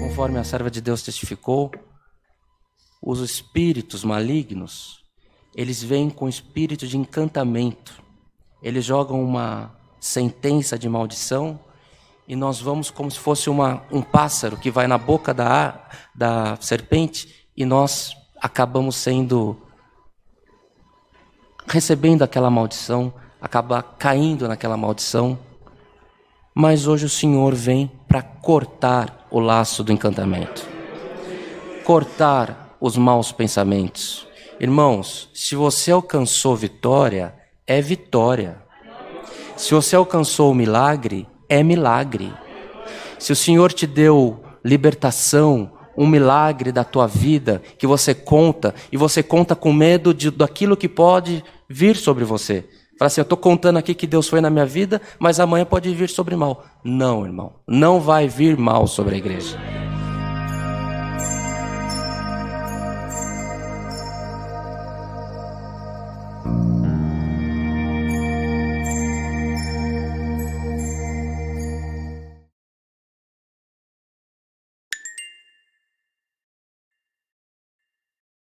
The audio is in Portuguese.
Conforme a serva de Deus testificou, os espíritos malignos, eles vêm com espírito de encantamento. Eles jogam uma sentença de maldição e nós vamos como se fosse uma, um pássaro que vai na boca da, da serpente e nós acabamos sendo recebendo aquela maldição, acaba caindo naquela maldição. Mas hoje o Senhor vem para cortar o laço do encantamento, cortar os maus pensamentos. Irmãos, se você alcançou vitória, é vitória. Se você alcançou o milagre, é milagre. Se o Senhor te deu libertação, um milagre da tua vida que você conta e você conta com medo de, daquilo que pode vir sobre você. Fala assim, eu estou contando aqui que Deus foi na minha vida, mas amanhã pode vir sobre mal. Não, irmão, não vai vir mal sobre a igreja.